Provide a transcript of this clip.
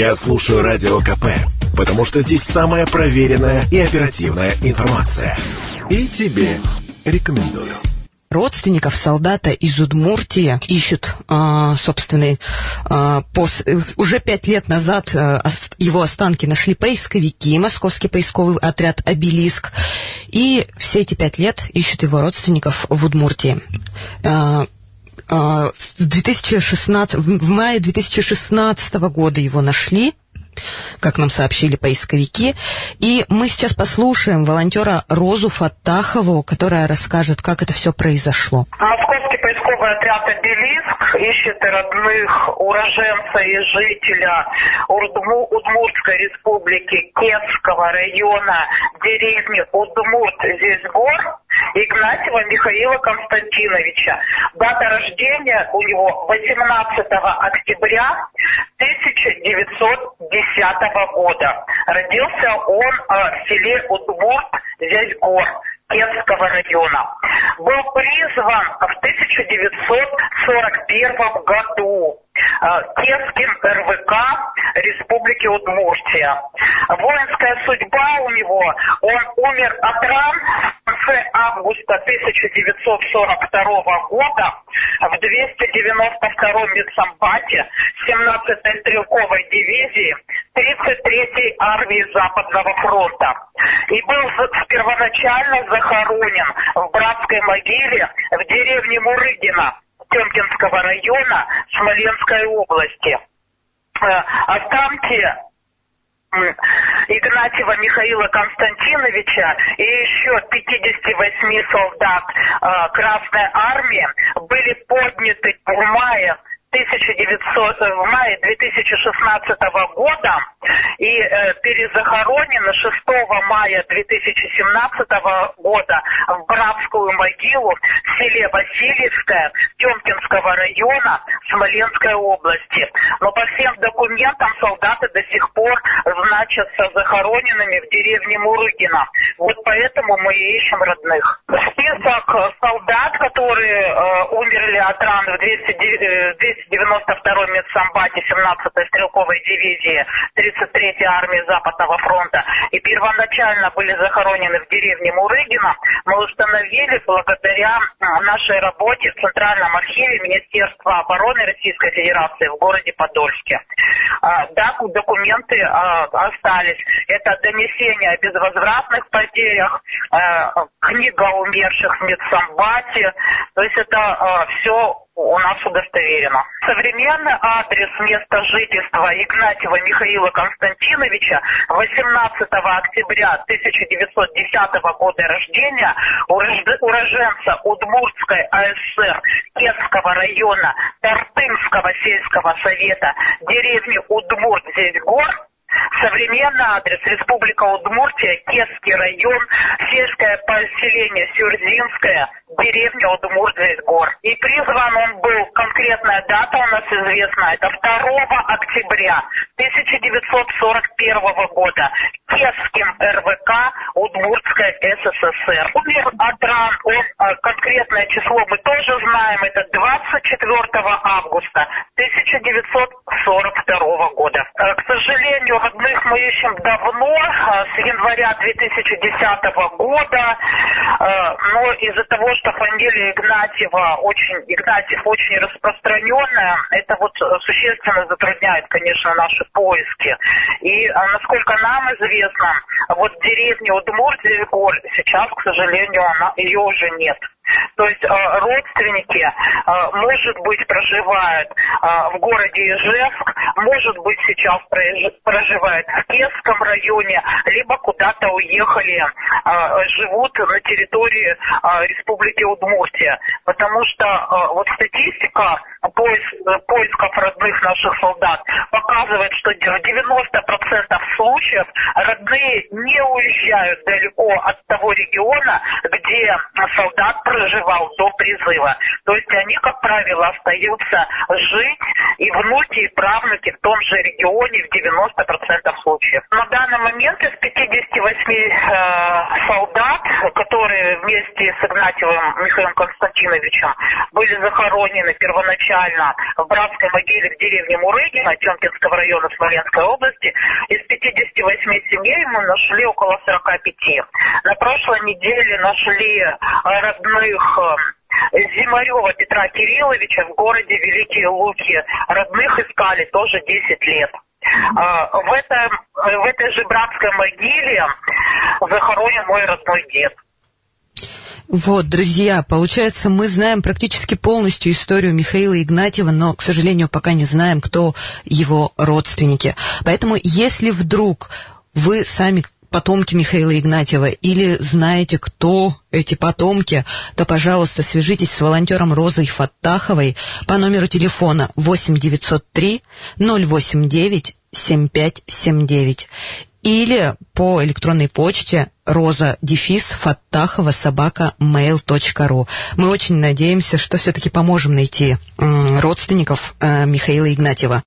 Я слушаю Радио КП, потому что здесь самая проверенная и оперативная информация. И тебе рекомендую. Родственников солдата из Удмуртии ищут, э, собственный, э, пос... уже пять лет назад э, его останки нашли поисковики, московский поисковый отряд «Обелиск», и все эти пять лет ищут его родственников в Удмуртии. Э, в 2016, в мае 2016 года его нашли, как нам сообщили поисковики. И мы сейчас послушаем волонтера Розу Фаттахову, которая расскажет, как это все произошло. Московский поисковый отряд «Обелиск» ищет родных уроженца и жителя Удму, Удмуртской республики Кесского района деревни Удмурт здесь гор Игнатьева Михаила Константиновича. Дата рождения у него 18 октября 1910 года. Родился он э, в селе Удмурт, здесь гор. Кенского района. Был призван в 1941 году э, РВК Республики Удмуртия. Воинская судьба у него, он умер от ран конце августа 1942 года в 292-м медсамбате 17-й стрелковой дивизии 33-й армии Западного фронта. И был первоначально захоронен в братской могиле в деревне Мурыгина Темкинского района Смоленской области. Э, останки Игнатьева Михаила Константиновича и еще 58 солдат э, Красной Армии были подняты в мае 1900, в мае 2016 года и э, перезахоронено 6 мая 2017 года в Братскую могилу в селе Васильевское Темкинского района Смоленской области. Но по всем документам солдаты до сих пор значатся захороненными в деревне Мурыгина. Вот поэтому мы ищем родных. Список солдат, которые э, умерли от ран в 200, 200 292-й медсамбате 17-й стрелковой дивизии 33-й армии Западного фронта и первоначально были захоронены в деревне Мурыгина, мы установили благодаря нашей работе в Центральном архиве Министерства обороны Российской Федерации в городе Подольске. А, да, документы а, остались. Это донесение о безвозвратных потерях, а, книга умерших в медсамбате. То есть это все у нас удостоверено. Современный адрес места жительства Игнатьева Михаила Константиновича 18 октября 1910 года рождения, уроженца Удмуртской АСР Кесского района Тартымского сельского совета деревни Удмурт здесь гор, Современный адрес Республика Удмуртия, Кесский район, сельское поселение Сюрзинское, деревня Удмуртия гор. И призван он был, конкретная дата у нас известна, это 2 октября 1941 года, Кесским РВК Удмуртская СССР. Умер от ран, он, а, конкретное число мы тоже знаем, это 24 августа 1942 года. Э, к сожалению, родных мы ищем давно, а, с января 2010 года, а, но из-за того, что фамилия Игнатьева очень, Игнатьев очень распространенная, это вот существенно затрудняет, конечно, наши поиски. И, а, насколько нам известно, вот в деревне Удмуртия гор сейчас, к сожалению, она, ее уже нет. То есть э, родственники, э, может быть, проживают э, в городе Ижевск, может быть, сейчас проживают в Кесском районе, либо куда-то уехали, живут на территории Республики Удмуртия. Потому что вот статистика поиск, поисков родных наших солдат показывает, что в 90% случаев родные не уезжают далеко от того региона, где солдат проживал до призыва. То есть они, как правило, остаются жить, и внуки, и правнуки в том же регионе в 90% случаев. На данный момент из 58 э, солдат, которые вместе с Игнатьевым Михаилом Константиновичем были захоронены первоначально в братской могиле в деревне Мурыгина, Тёмкинского Смоленского района Смоленской области. Из 58 семей мы нашли около 45. На прошлой неделе нашли родных Зимарева Петра Кирилловича в городе Великие Луки. Родных искали тоже 10 лет. В, этом, в этой же братской могиле захоронен мой родной дед. Вот, друзья, получается, мы знаем практически полностью историю Михаила Игнатьева, но, к сожалению, пока не знаем, кто его родственники. Поэтому, если вдруг вы сами потомки Михаила Игнатьева или знаете, кто эти потомки, то, пожалуйста, свяжитесь с волонтером Розой Фаттаховой по номеру телефона 8 903 089 7579 или по электронной почте роза дефис фаттахова собака mail.ru. Мы очень надеемся, что все-таки поможем найти родственников э, Михаила Игнатьева.